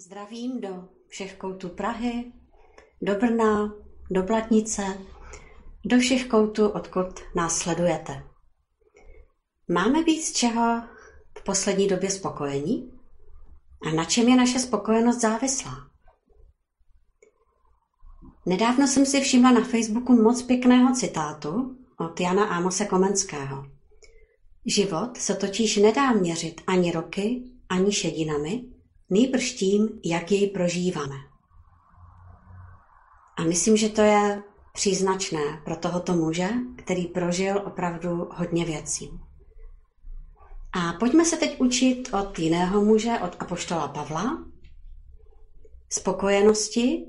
Zdravím do všech koutů Prahy, do Brna, do Blatnice, do všech koutů, odkud nás sledujete. Máme být z čeho v poslední době spokojení? A na čem je naše spokojenost závislá? Nedávno jsem si všimla na Facebooku moc pěkného citátu od Jana Ámose Komenského. Život se totiž nedá měřit ani roky, ani šedinami, nejbrž tím, jak jej prožíváme. A myslím, že to je příznačné pro tohoto muže, který prožil opravdu hodně věcí. A pojďme se teď učit od jiného muže, od apoštola Pavla, spokojenosti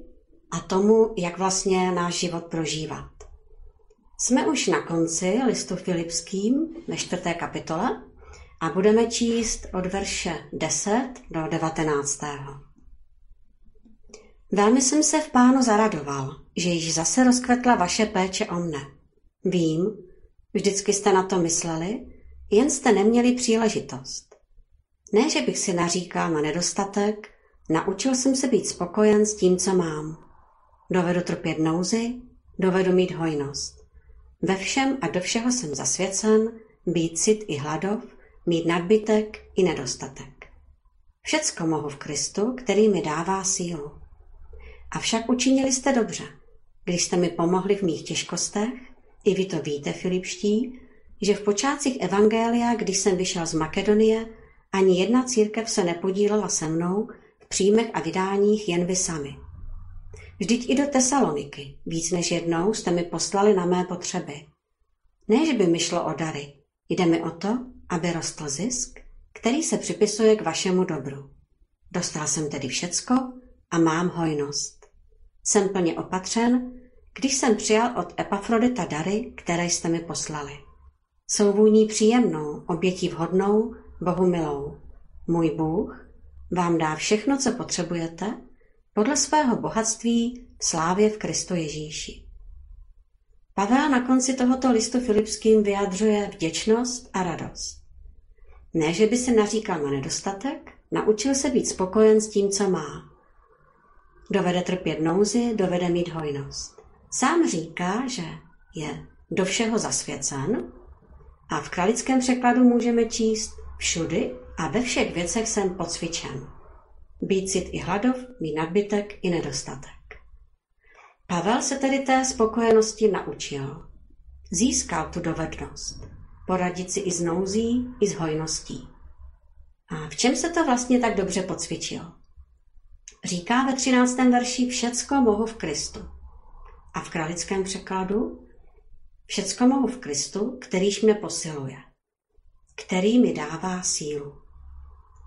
a tomu, jak vlastně náš život prožívat. Jsme už na konci listu Filipským ve čtvrté kapitole a budeme číst od verše 10 do 19. Velmi jsem se v pánu zaradoval, že již zase rozkvetla vaše péče o mne. Vím, vždycky jste na to mysleli, jen jste neměli příležitost. Ne, že bych si naříkal na nedostatek, naučil jsem se být spokojen s tím, co mám. Dovedu trpět nouzy, dovedu mít hojnost. Ve všem a do všeho jsem zasvěcen, být cit i hladov, mít nadbytek i nedostatek. Všecko mohu v Kristu, který mi dává sílu. Avšak učinili jste dobře, když jste mi pomohli v mých těžkostech, i vy to víte, Filipští, že v počátcích Evangelia, když jsem vyšel z Makedonie, ani jedna církev se nepodílela se mnou v příjmech a vydáních jen vy sami. Vždyť i do Tesaloniky víc než jednou jste mi poslali na mé potřeby. Ne, že by mi šlo o dary, jde mi o to, aby rostl zisk, který se připisuje k vašemu dobru. Dostal jsem tedy všecko a mám hojnost. Jsem plně opatřen, když jsem přijal od Epafrodita dary, které jste mi poslali. Jsou vůní příjemnou, obětí vhodnou, Bohu milou. Můj Bůh vám dá všechno, co potřebujete, podle svého bohatství v slávě v Kristu Ježíši. Pavel na konci tohoto listu Filipským vyjadřuje vděčnost a radost. Ne, že by se naříkal na nedostatek, naučil se být spokojen s tím, co má. Dovede trpět nouzi, dovede mít hojnost. Sám říká, že je do všeho zasvěcen a v kralickém překladu můžeme číst všudy a ve všech věcech jsem pocvičen. Být cit i hladov, mít nadbytek i nedostatek. Pavel se tedy té spokojenosti naučil. Získal tu dovednost poradit si i s nouzí, i s hojností. A v čem se to vlastně tak dobře pocvičil? Říká ve 13. verši všecko mohu v Kristu. A v kralickém překladu všecko mohu v Kristu, kterýž mne posiluje, který mi dává sílu.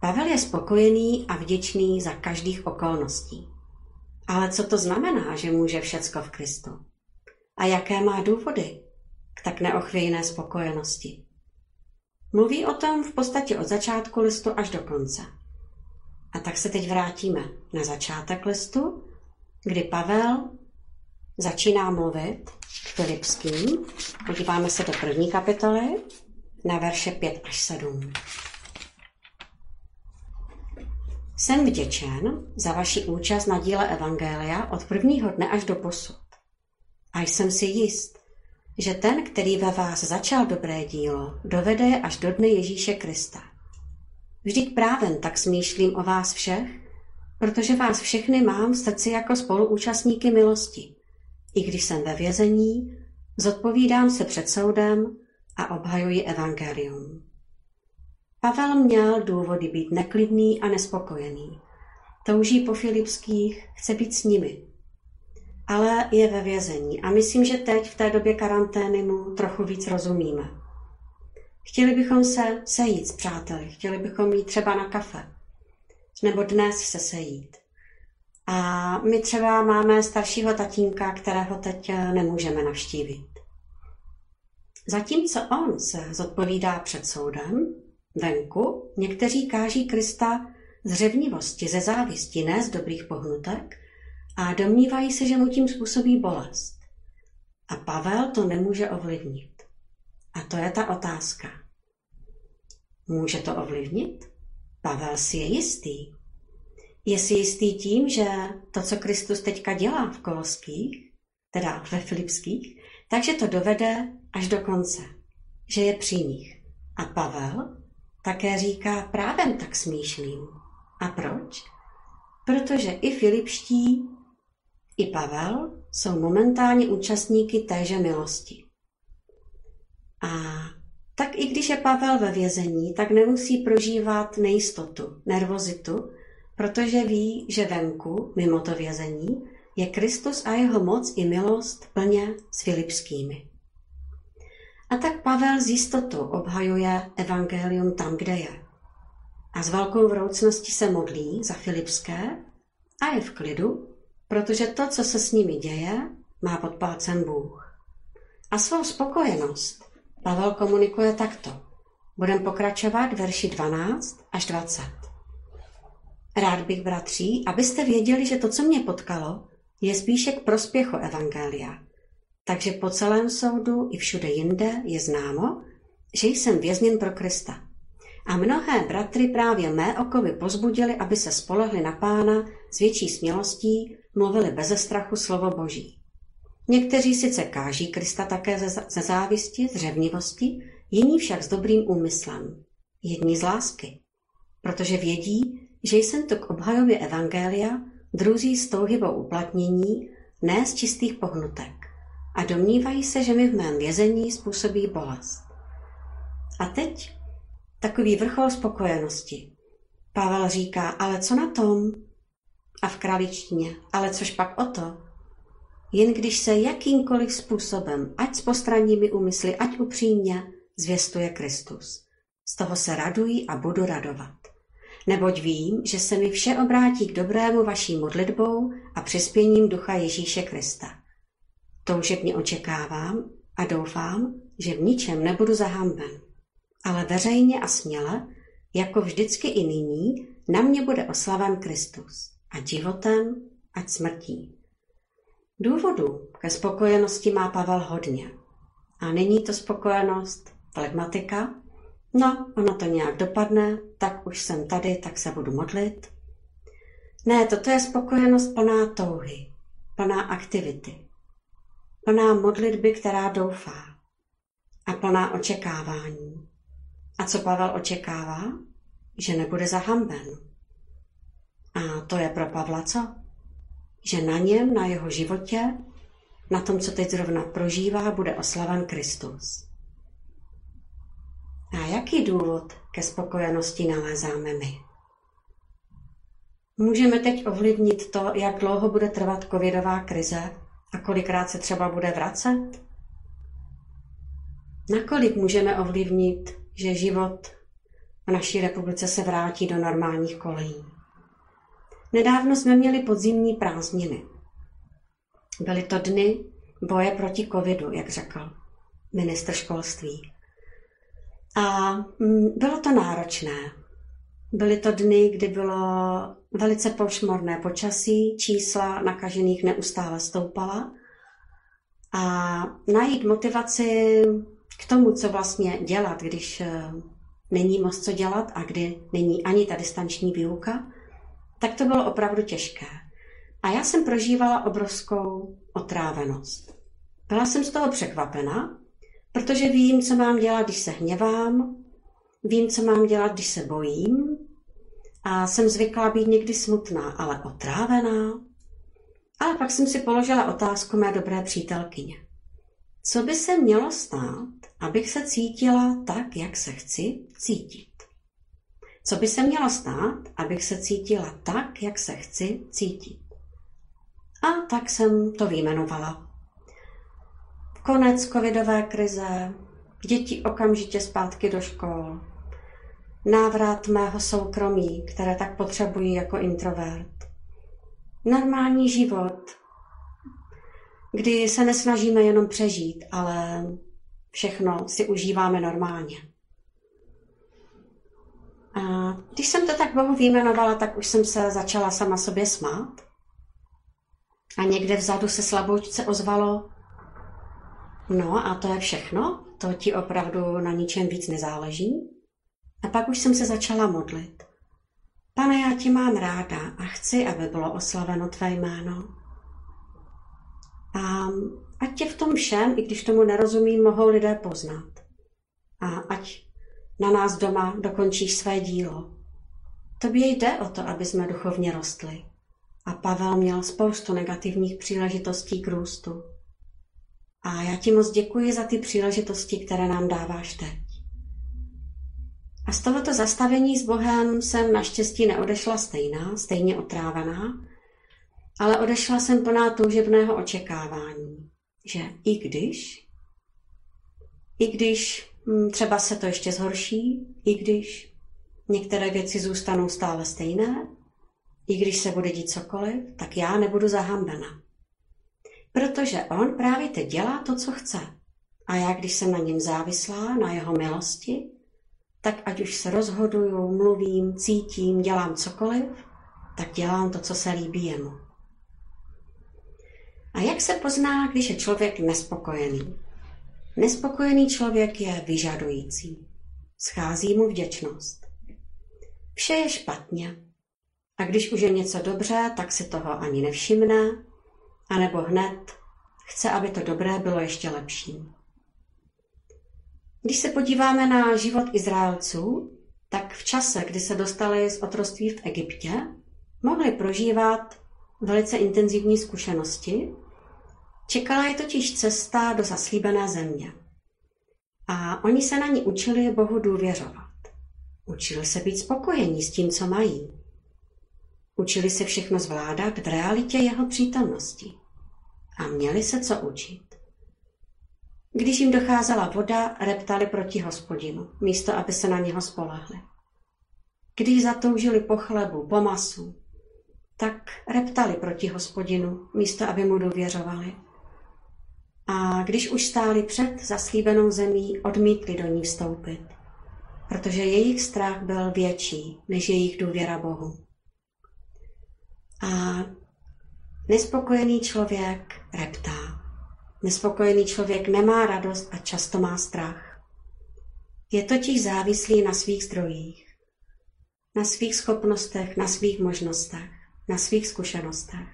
Pavel je spokojený a vděčný za každých okolností. Ale co to znamená, že může všecko v Kristu? A jaké má důvody, tak neochvějné spokojenosti. Mluví o tom v podstatě od začátku listu až do konce. A tak se teď vrátíme na začátek listu, kdy Pavel začíná mluvit k Filipským. Podíváme se do první kapitoly na verše 5 až 7. Jsem vděčen za vaši účast na díle Evangelia od prvního dne až do posud. A jsem si jist, že ten, který ve vás začal dobré dílo, dovede až do dne Ježíše Krista. Vždyť právem tak smýšlím o vás všech, protože vás všechny mám v srdci jako spoluúčastníky milosti. I když jsem ve vězení, zodpovídám se před soudem a obhajuji evangelium. Pavel měl důvody být neklidný a nespokojený. Touží po Filipských, chce být s nimi, ale je ve vězení a myslím, že teď v té době karantény mu trochu víc rozumíme. Chtěli bychom se sejít s přáteli, chtěli bychom jít třeba na kafe, nebo dnes se sejít. A my třeba máme staršího tatínka, kterého teď nemůžeme navštívit. Zatímco on se zodpovídá před soudem, venku někteří káží Krista z řevnivosti, ze závisti, ne z dobrých pohnutek, a domnívají se, že mu tím způsobí bolest. A Pavel to nemůže ovlivnit. A to je ta otázka. Může to ovlivnit? Pavel si je jistý. Je si jistý tím, že to, co Kristus teďka dělá v Koloských, teda ve Filipských, takže to dovede až do konce, že je při nich. A Pavel také říká právem tak smýšlím. A proč? Protože i Filipští, i Pavel jsou momentálně účastníky téže milosti. A tak i když je Pavel ve vězení, tak nemusí prožívat nejistotu, nervozitu, protože ví, že venku, mimo to vězení, je Kristus a jeho moc i milost plně s Filipskými. A tak Pavel z jistotou obhajuje evangelium tam, kde je. A s velkou vroucností se modlí za Filipské a je v klidu, protože to, co se s nimi děje, má pod palcem Bůh. A svou spokojenost Pavel komunikuje takto. Budeme pokračovat verši 12 až 20. Rád bych, bratří, abyste věděli, že to, co mě potkalo, je spíše k prospěchu Evangelia. Takže po celém soudu i všude jinde je známo, že jsem vězněn pro Krista. A mnohé bratry právě mé okovy pozbudili, aby se spolehli na pána s větší smělostí, mluvili beze strachu slovo Boží. Někteří sice káží Krista také ze, ze závisti, z řevnivosti, jiní však s dobrým úmyslem. Jedni z lásky. Protože vědí, že jsem to k obhajově Evangelia, druzí s touhybou uplatnění, ne z čistých pohnutek. A domnívají se, že mi v mém vězení způsobí bolest. A teď takový vrchol spokojenosti. Pavel říká, ale co na tom? A v kraličtině, ale což pak o to? Jen když se jakýmkoliv způsobem, ať s postranními úmysly, ať upřímně, zvěstuje Kristus. Z toho se raduji a budu radovat. Neboť vím, že se mi vše obrátí k dobrému vaší modlitbou a přispěním ducha Ježíše Krista. Toužebně očekávám a doufám, že v ničem nebudu zahamben, ale veřejně a směle, jako vždycky i nyní, na mě bude oslaven Kristus, ať životem, ať smrtí. Důvodů ke spokojenosti má Pavel hodně. A není to spokojenost flegmatika? No, ono to nějak dopadne, tak už jsem tady, tak se budu modlit. Ne, toto je spokojenost plná touhy, plná aktivity, plná modlitby, která doufá a plná očekávání. A co Pavel očekává? Že nebude zahamben. A to je pro Pavla co? že na něm, na jeho životě, na tom, co teď zrovna prožívá, bude oslaven Kristus. A jaký důvod ke spokojenosti nalézáme my? Můžeme teď ovlivnit to, jak dlouho bude trvat covidová krize a kolikrát se třeba bude vracet? Nakolik můžeme ovlivnit, že život v naší republice se vrátí do normálních kolejí? Nedávno jsme měli podzimní prázdniny. Byly to dny boje proti covidu, jak řekl ministr školství. A mm, bylo to náročné. Byly to dny, kdy bylo velice pošmorné počasí, čísla nakažených neustále stoupala a najít motivaci k tomu, co vlastně dělat, když eh, není moc co dělat a kdy není ani ta distanční výuka, tak to bylo opravdu těžké. A já jsem prožívala obrovskou otrávenost. Byla jsem z toho překvapena, protože vím, co mám dělat, když se hněvám, vím, co mám dělat, když se bojím a jsem zvyklá být někdy smutná, ale otrávená. Ale pak jsem si položila otázku mé dobré přítelkyně. Co by se mělo stát, abych se cítila tak, jak se chci cítit? Co by se mělo stát, abych se cítila tak, jak se chci cítit? A tak jsem to vyjmenovala. Konec covidové krize, děti okamžitě zpátky do škol, návrat mého soukromí, které tak potřebují jako introvert, normální život, kdy se nesnažíme jenom přežít, ale všechno si užíváme normálně. A když jsem to tak Bohu vyjmenovala, tak už jsem se začala sama sobě smát. A někde vzadu se slaboučce ozvalo, no a to je všechno, to ti opravdu na ničem víc nezáleží. A pak už jsem se začala modlit. Pane, já ti mám ráda a chci, aby bylo oslaveno tvé jméno. A ať tě v tom všem, i když tomu nerozumím, mohou lidé poznat. A ať na nás doma dokončíš své dílo. Tobě jde o to, aby jsme duchovně rostli. A Pavel měl spoustu negativních příležitostí k růstu. A já ti moc děkuji za ty příležitosti, které nám dáváš teď. A z tohoto zastavení s Bohem jsem naštěstí neodešla stejná, stejně otrávená, ale odešla jsem plná toužebného očekávání, že i když, i když třeba se to ještě zhorší, i když některé věci zůstanou stále stejné, i když se bude dít cokoliv, tak já nebudu zahambena. Protože on právě teď dělá to, co chce. A já, když jsem na něm závislá, na jeho milosti, tak ať už se rozhoduju, mluvím, cítím, dělám cokoliv, tak dělám to, co se líbí jemu. A jak se pozná, když je člověk nespokojený? Nespokojený člověk je vyžadující. Schází mu vděčnost. Vše je špatně. A když už je něco dobře, tak si toho ani nevšimne, anebo hned chce, aby to dobré bylo ještě lepší. Když se podíváme na život Izraelců, tak v čase, kdy se dostali z otroství v Egyptě, mohli prožívat velice intenzivní zkušenosti. Čekala je totiž cesta do zaslíbené země. A oni se na ní učili Bohu důvěřovat. Učili se být spokojení s tím, co mají. Učili se všechno zvládat v realitě jeho přítomnosti. A měli se co učit. Když jim docházela voda, reptali proti hospodinu, místo aby se na něho spolehli. Když zatoužili po chlebu, po masu, tak reptali proti hospodinu, místo aby mu důvěřovali. A když už stáli před zaslíbenou zemí, odmítli do ní vstoupit, protože jejich strach byl větší než jejich důvěra Bohu. A nespokojený člověk reptá. Nespokojený člověk nemá radost a často má strach. Je totiž závislý na svých zdrojích, na svých schopnostech, na svých možnostech, na svých zkušenostech.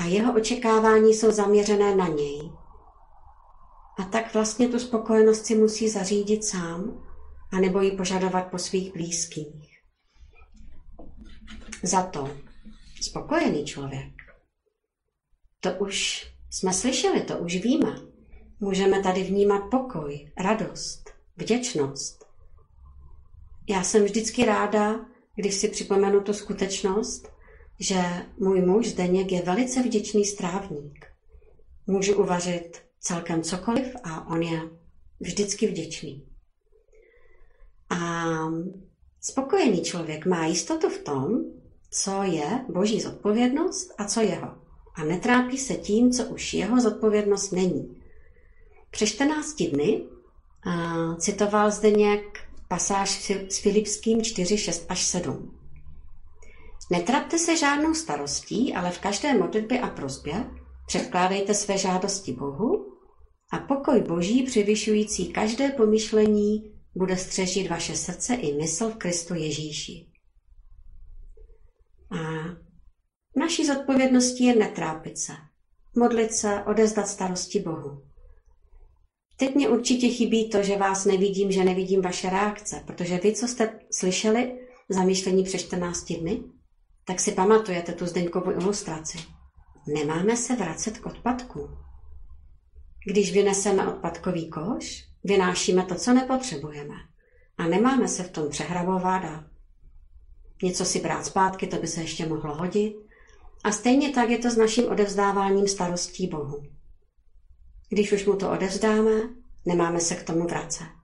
A jeho očekávání jsou zaměřené na něj. A tak vlastně tu spokojenost si musí zařídit sám, anebo ji požadovat po svých blízkých. Za to spokojený člověk to už jsme slyšeli, to už víme. Můžeme tady vnímat pokoj, radost, vděčnost. Já jsem vždycky ráda, když si připomenu tu skutečnost, že můj muž Zdeněk je velice vděčný strávník. Můžu uvařit celkem cokoliv a on je vždycky vděčný. A spokojený člověk má jistotu v tom, co je boží zodpovědnost a co jeho a netrápí se tím, co už jeho zodpovědnost není. Před 14 dny uh, citoval zde nějak pasáž s Filipským 4, 6 až 7. Netrapte se žádnou starostí, ale v každé modlitbě a prozbě předkládejte své žádosti Bohu a pokoj Boží převyšující každé pomyšlení bude střežit vaše srdce i mysl v Kristu Ježíši. A Naší zodpovědností je netrápit se, modlit se, odezdat starosti Bohu. Teď mě určitě chybí to, že vás nevidím, že nevidím vaše reakce, protože vy, co jste slyšeli zamýšlení před 14 dny, tak si pamatujete tu Zdeňkovou ilustraci. Nemáme se vracet k odpadku. Když vyneseme odpadkový koš, vynášíme to, co nepotřebujeme. A nemáme se v tom přehrabovat a něco si brát zpátky, to by se ještě mohlo hodit. A stejně tak je to s naším odevzdáváním starostí Bohu. Když už mu to odevzdáme, nemáme se k tomu vracet.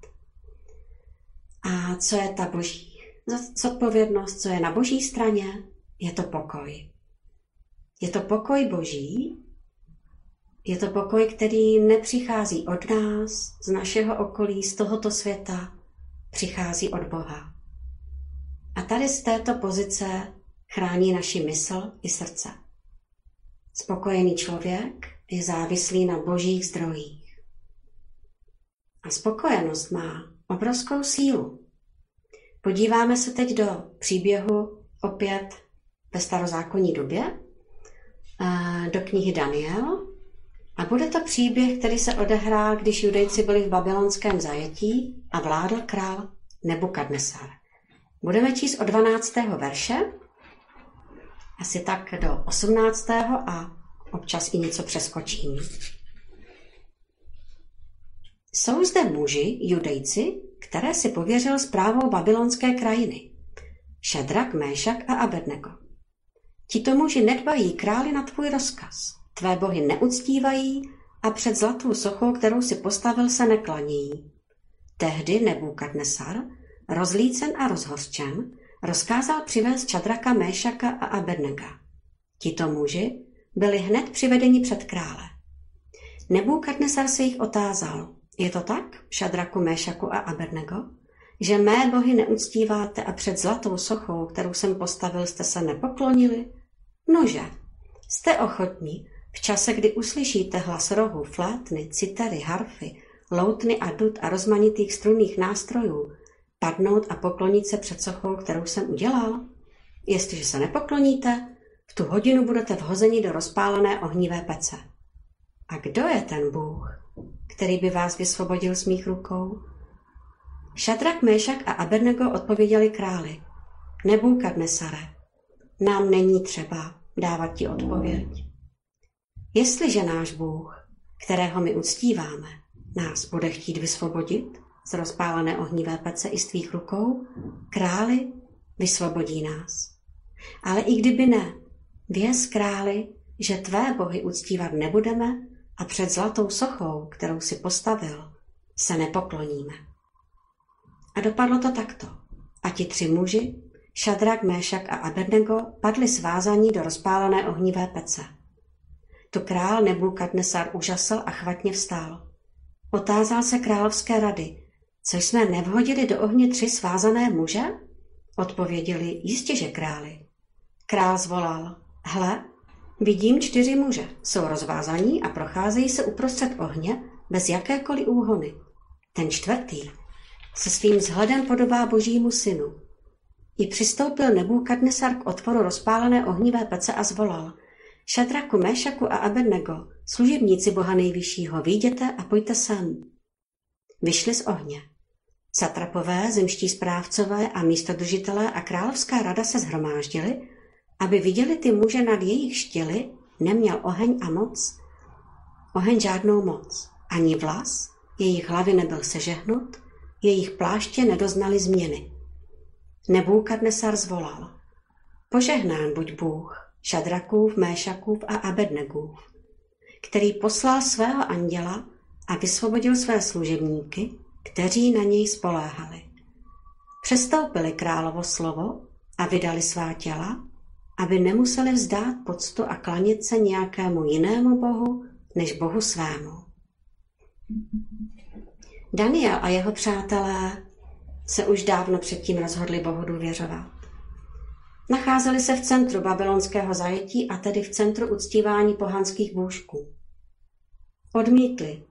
A co je ta boží zodpovědnost, co je na boží straně, je to pokoj. Je to pokoj boží, je to pokoj, který nepřichází od nás, z našeho okolí, z tohoto světa, přichází od Boha. A tady z této pozice Chrání naši mysl i srdce. Spokojený člověk je závislý na božích zdrojích. A spokojenost má obrovskou sílu, Podíváme se teď do příběhu opět ve starozákonní době, eh, do knihy Daniel. A bude to příběh, který se odehrál, když judejci byli v babylonském zajetí a vládl král Nebukadnesar. Budeme číst od 12. verše, asi tak do 18. a občas i něco přeskočím. Jsou zde muži, judejci, které si pověřil zprávou babylonské krajiny. Šedrak, Méšak a Abednego. Tito muži nedbají králi na tvůj rozkaz. Tvé bohy neuctívají a před zlatou sochou, kterou si postavil, se neklanějí. Tehdy Nebukadnesar, rozlícen a rozhořčen, rozkázal přivést Čadraka, Méšaka a Abednega. Tito muži byli hned přivedeni před krále. Nebukadnesar se jich otázal, je to tak, Šadraku, Méšaku a Abednego, že mé bohy neuctíváte a před zlatou sochou, kterou jsem postavil, jste se nepoklonili? Nože, jste ochotní v čase, kdy uslyšíte hlas rohu, flétny, citery, harfy, loutny a dud a rozmanitých strunných nástrojů, padnout a poklonit se před sochou, kterou jsem udělal? Jestliže se nepokloníte, v tu hodinu budete vhozeni do rozpálené ohnivé pece. A kdo je ten Bůh, který by vás vysvobodil z mých rukou? Šatrak, Méšak a Abednego odpověděli králi. Nebůkadnesare, nám není třeba dávat ti odpověď. Jestliže náš Bůh, kterého my uctíváme, nás bude chtít vysvobodit z rozpálené ohnivé pece i z tvých rukou, králi vysvobodí nás. Ale i kdyby ne, věz králi, že tvé bohy uctívat nebudeme a před zlatou sochou, kterou si postavil, se nepokloníme. A dopadlo to takto. A ti tři muži, Šadrak, Méšak a Abednego, padli svázaní do rozpálené ohnivé pece. Tu král Nebukadnesar úžasl a chvatně vstál. Otázal se královské rady, co jsme nevhodili do ohně tři svázané muže? Odpověděli, jistě, že králi. Král zvolal, hle, vidím čtyři muže, jsou rozvázaní a procházejí se uprostřed ohně bez jakékoliv úhony. Ten čtvrtý se svým vzhledem podobá božímu synu. I přistoupil Nebukadnesar k otvoru rozpálené ohnivé pece a zvolal – Šatraku, Méšaku a Abednego, služebníci Boha nejvyššího, výjděte a pojďte sem. Vyšli z ohně. Satrapové, zemští správcové a místodržitelé a královská rada se zhromáždili, aby viděli ty muže nad jejich štěli, neměl oheň a moc. Oheň žádnou moc, ani vlas, jejich hlavy nebyl sežehnut, jejich pláště nedoznali změny. Nebůkadnesar zvolal. Požehnán buď Bůh, Šadrakův, Méšakův a Abednegův, který poslal svého anděla a vysvobodil své služebníky, kteří na něj spoléhali. Přestoupili královo slovo a vydali svá těla, aby nemuseli vzdát poctu a klanět se nějakému jinému bohu, než bohu svému. Daniel a jeho přátelé se už dávno předtím rozhodli Bohu důvěřovat. Nacházeli se v centru babylonského zajetí a tedy v centru uctívání pohanských bůžků. Odmítli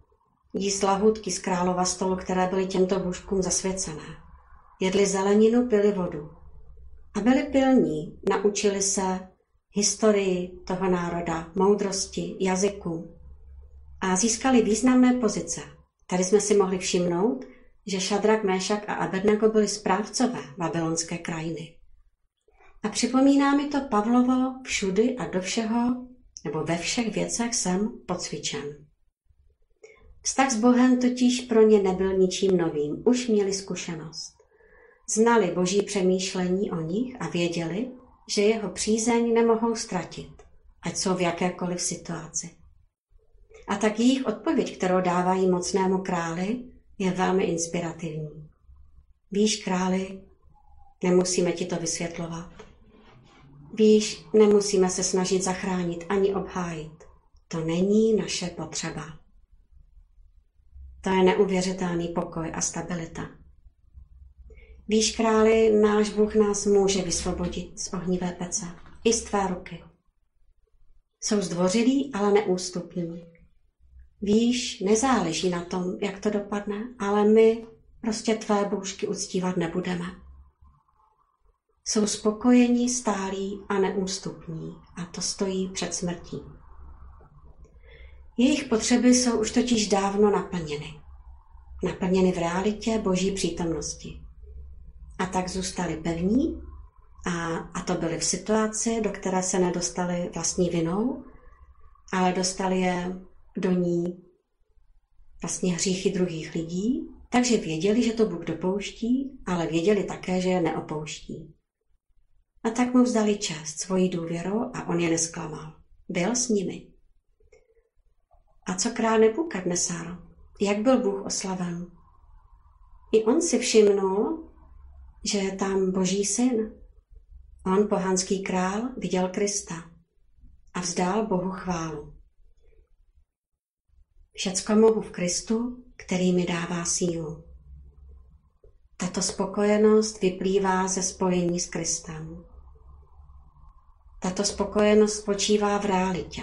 jíst lahůdky z králova stolu, které byly těmto bůžkům zasvěcené. Jedli zeleninu, pili vodu. A byli pilní, naučili se historii toho národa, moudrosti, jazyku a získali významné pozice. Tady jsme si mohli všimnout, že Šadrak, Méšak a Abednego byli správcové babylonské krajiny. A připomíná mi to Pavlovo všudy a do všeho, nebo ve všech věcech jsem pocvičen. Vztah s Bohem totiž pro ně nebyl ničím novým, už měli zkušenost. Znali boží přemýšlení o nich a věděli, že jeho přízeň nemohou ztratit, ať jsou v jakékoliv situaci. A tak jejich odpověď, kterou dávají mocnému králi, je velmi inspirativní. Víš, králi, nemusíme ti to vysvětlovat. Víš, nemusíme se snažit zachránit ani obhájit. To není naše potřeba. To je neuvěřitelný pokoj a stabilita. Víš, králi, náš Bůh nás může vysvobodit z ohnivé pece. I z tvé ruky. Jsou zdvořilí, ale neústupní. Víš, nezáleží na tom, jak to dopadne, ale my prostě tvé bůžky uctívat nebudeme. jsou spokojení, stálí a neústupní a to stojí před smrtí. Jejich potřeby jsou už totiž dávno naplněny. Naplněny v realitě boží přítomnosti. A tak zůstali pevní a, a to byly v situaci, do které se nedostali vlastní vinou, ale dostali je do ní vlastně hříchy druhých lidí, takže věděli, že to Bůh dopouští, ale věděli také, že je neopouští. A tak mu vzdali čest svojí důvěrou a on je nesklamal. Byl s nimi. A co král Nebukadnesar? Jak byl Bůh oslaven? I on si všimnul, že je tam boží syn. On, pohanský král, viděl Krista a vzdál Bohu chválu. Všecko mohu v Kristu, který mi dává sílu. Tato spokojenost vyplývá ze spojení s Kristem. Tato spokojenost spočívá v realitě,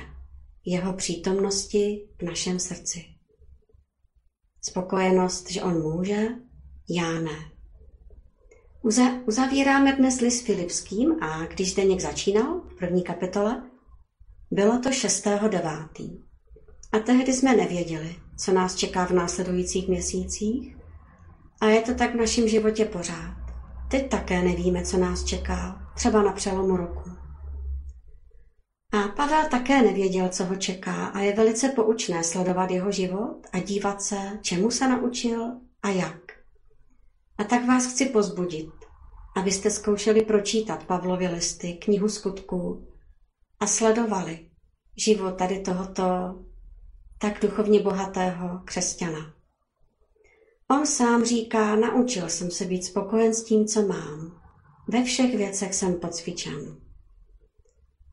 jeho přítomnosti v našem srdci. Spokojenost, že on může, já ne. Uzavíráme dnes list Filipským a když Zdeněk začínal v první kapitole, bylo to 6.9. A tehdy jsme nevěděli, co nás čeká v následujících měsících a je to tak v našem životě pořád. Teď také nevíme, co nás čeká, třeba na přelomu roku. A Pavel také nevěděl, co ho čeká a je velice poučné sledovat jeho život a dívat se, čemu se naučil a jak. A tak vás chci pozbudit, abyste zkoušeli pročítat Pavlovy listy, knihu skutků a sledovali život tady tohoto tak duchovně bohatého křesťana. On sám říká, naučil jsem se být spokojen s tím, co mám. Ve všech věcech jsem pocvičen.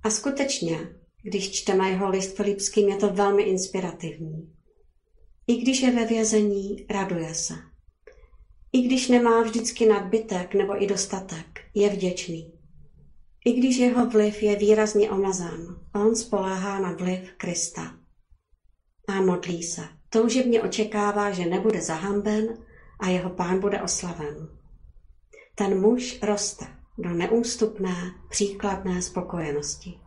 A skutečně, když čteme jeho list Filipským, je to velmi inspirativní. I když je ve vězení, raduje se. I když nemá vždycky nadbytek nebo i dostatek, je vděčný. I když jeho vliv je výrazně omezen, on spoléhá na vliv Krista. A modlí se. Toužebně očekává, že nebude zahamben a jeho pán bude oslaven. Ten muž roste do neústupné, příkladné spokojenosti.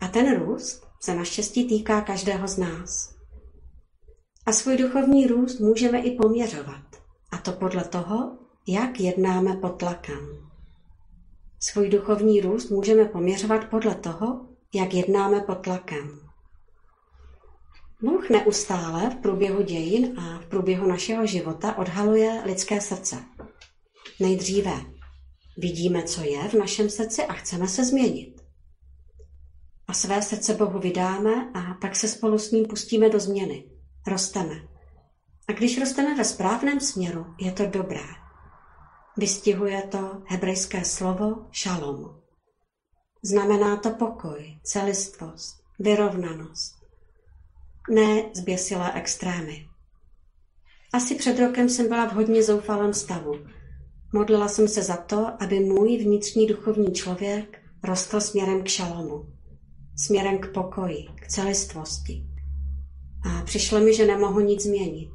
A ten růst se naštěstí týká každého z nás. A svůj duchovní růst můžeme i poměřovat. A to podle toho, jak jednáme pod tlakem. Svůj duchovní růst můžeme poměřovat podle toho, jak jednáme pod tlakem. Bůh neustále v průběhu dějin a v průběhu našeho života odhaluje lidské srdce. Nejdříve vidíme, co je v našem srdci a chceme se změnit. A své srdce Bohu vydáme a tak se spolu s ním pustíme do změny. Rosteme. A když rosteme ve správném směru, je to dobré. Vystihuje to hebrejské slovo šalom. Znamená to pokoj, celistvost, vyrovnanost. Ne zběsilé extrémy. Asi před rokem jsem byla v hodně zoufalém stavu. Modlila jsem se za to, aby můj vnitřní duchovní člověk rostl směrem k šalomu, směrem k pokoji, k celistvosti. A přišlo mi, že nemohu nic změnit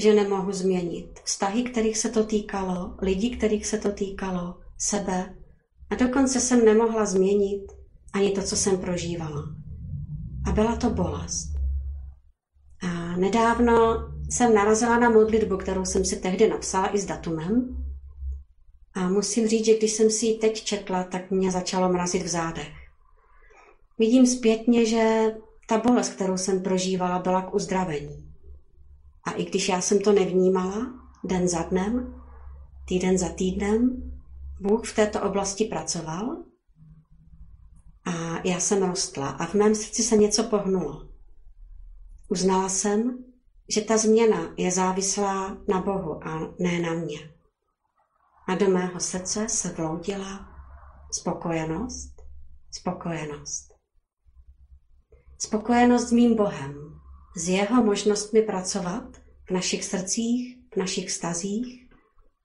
že nemohu změnit vztahy, kterých se to týkalo, lidi, kterých se to týkalo, sebe. A dokonce jsem nemohla změnit ani to, co jsem prožívala. A byla to bolest. Nedávno jsem narazila na modlitbu, kterou jsem si tehdy napsala i s datumem. A musím říct, že když jsem si ji teď četla, tak mě začalo mrazit v zádech. Vidím zpětně, že ta bolest, kterou jsem prožívala, byla k uzdravení. A i když já jsem to nevnímala, den za dnem, týden za týdnem, Bůh v této oblasti pracoval a já jsem rostla a v mém srdci se něco pohnulo. Uznala jsem, že ta změna je závislá na Bohu a ne na mě. A do mého srdce se vloudila spokojenost, spokojenost. Spokojenost s mým Bohem, s jeho možnostmi pracovat v našich srdcích, v našich stazích,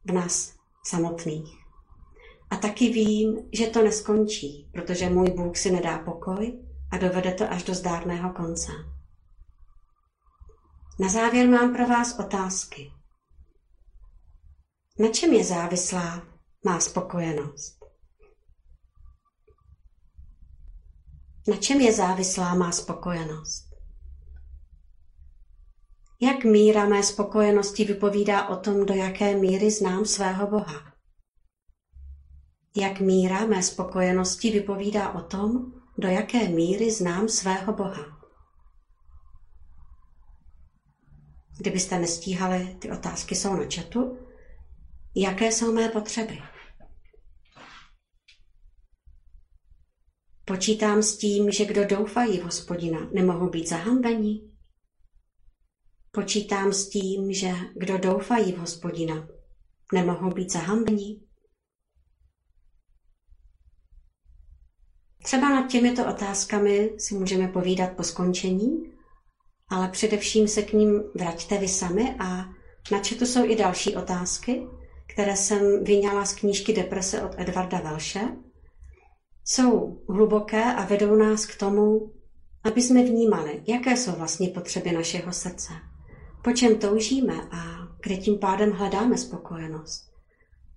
v nás samotných. A taky vím, že to neskončí, protože můj Bůh si nedá pokoj a dovede to až do zdárného konce. Na závěr mám pro vás otázky. Na čem je závislá má spokojenost? Na čem je závislá má spokojenost? Jak míra mé spokojenosti vypovídá o tom, do jaké míry znám svého Boha? Jak míra mé spokojenosti vypovídá o tom, do jaké míry znám svého Boha? Kdybyste nestíhali, ty otázky jsou na četu. Jaké jsou mé potřeby? Počítám s tím, že kdo doufají v hospodina, nemohou být zahambeni. Počítám s tím, že kdo doufají v hospodina, nemohou být zahambeni. Třeba nad těmito otázkami si můžeme povídat po skončení, ale především se k ním vraťte vy sami a na četu jsou i další otázky, které jsem vyňala z knížky Deprese od Edvarda Velše. Jsou hluboké a vedou nás k tomu, aby jsme vnímali, jaké jsou vlastně potřeby našeho srdce, po čem toužíme a kde tím pádem hledáme spokojenost.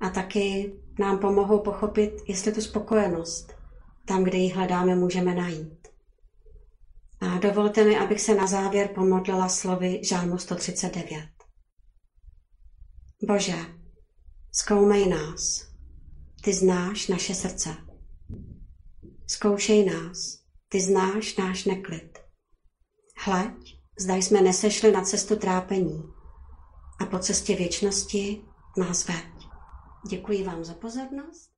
A taky nám pomohou pochopit, jestli tu spokojenost tam, kde ji hledáme, můžeme najít. A dovolte mi, abych se na závěr pomodlila slovy Žálmu 139. Bože, zkoumej nás. Ty znáš naše srdce. Zkoušej nás. Ty znáš náš neklid. Hleď, zda jsme nesešli na cestu trápení a po cestě věčnosti nás veď. Děkuji vám za pozornost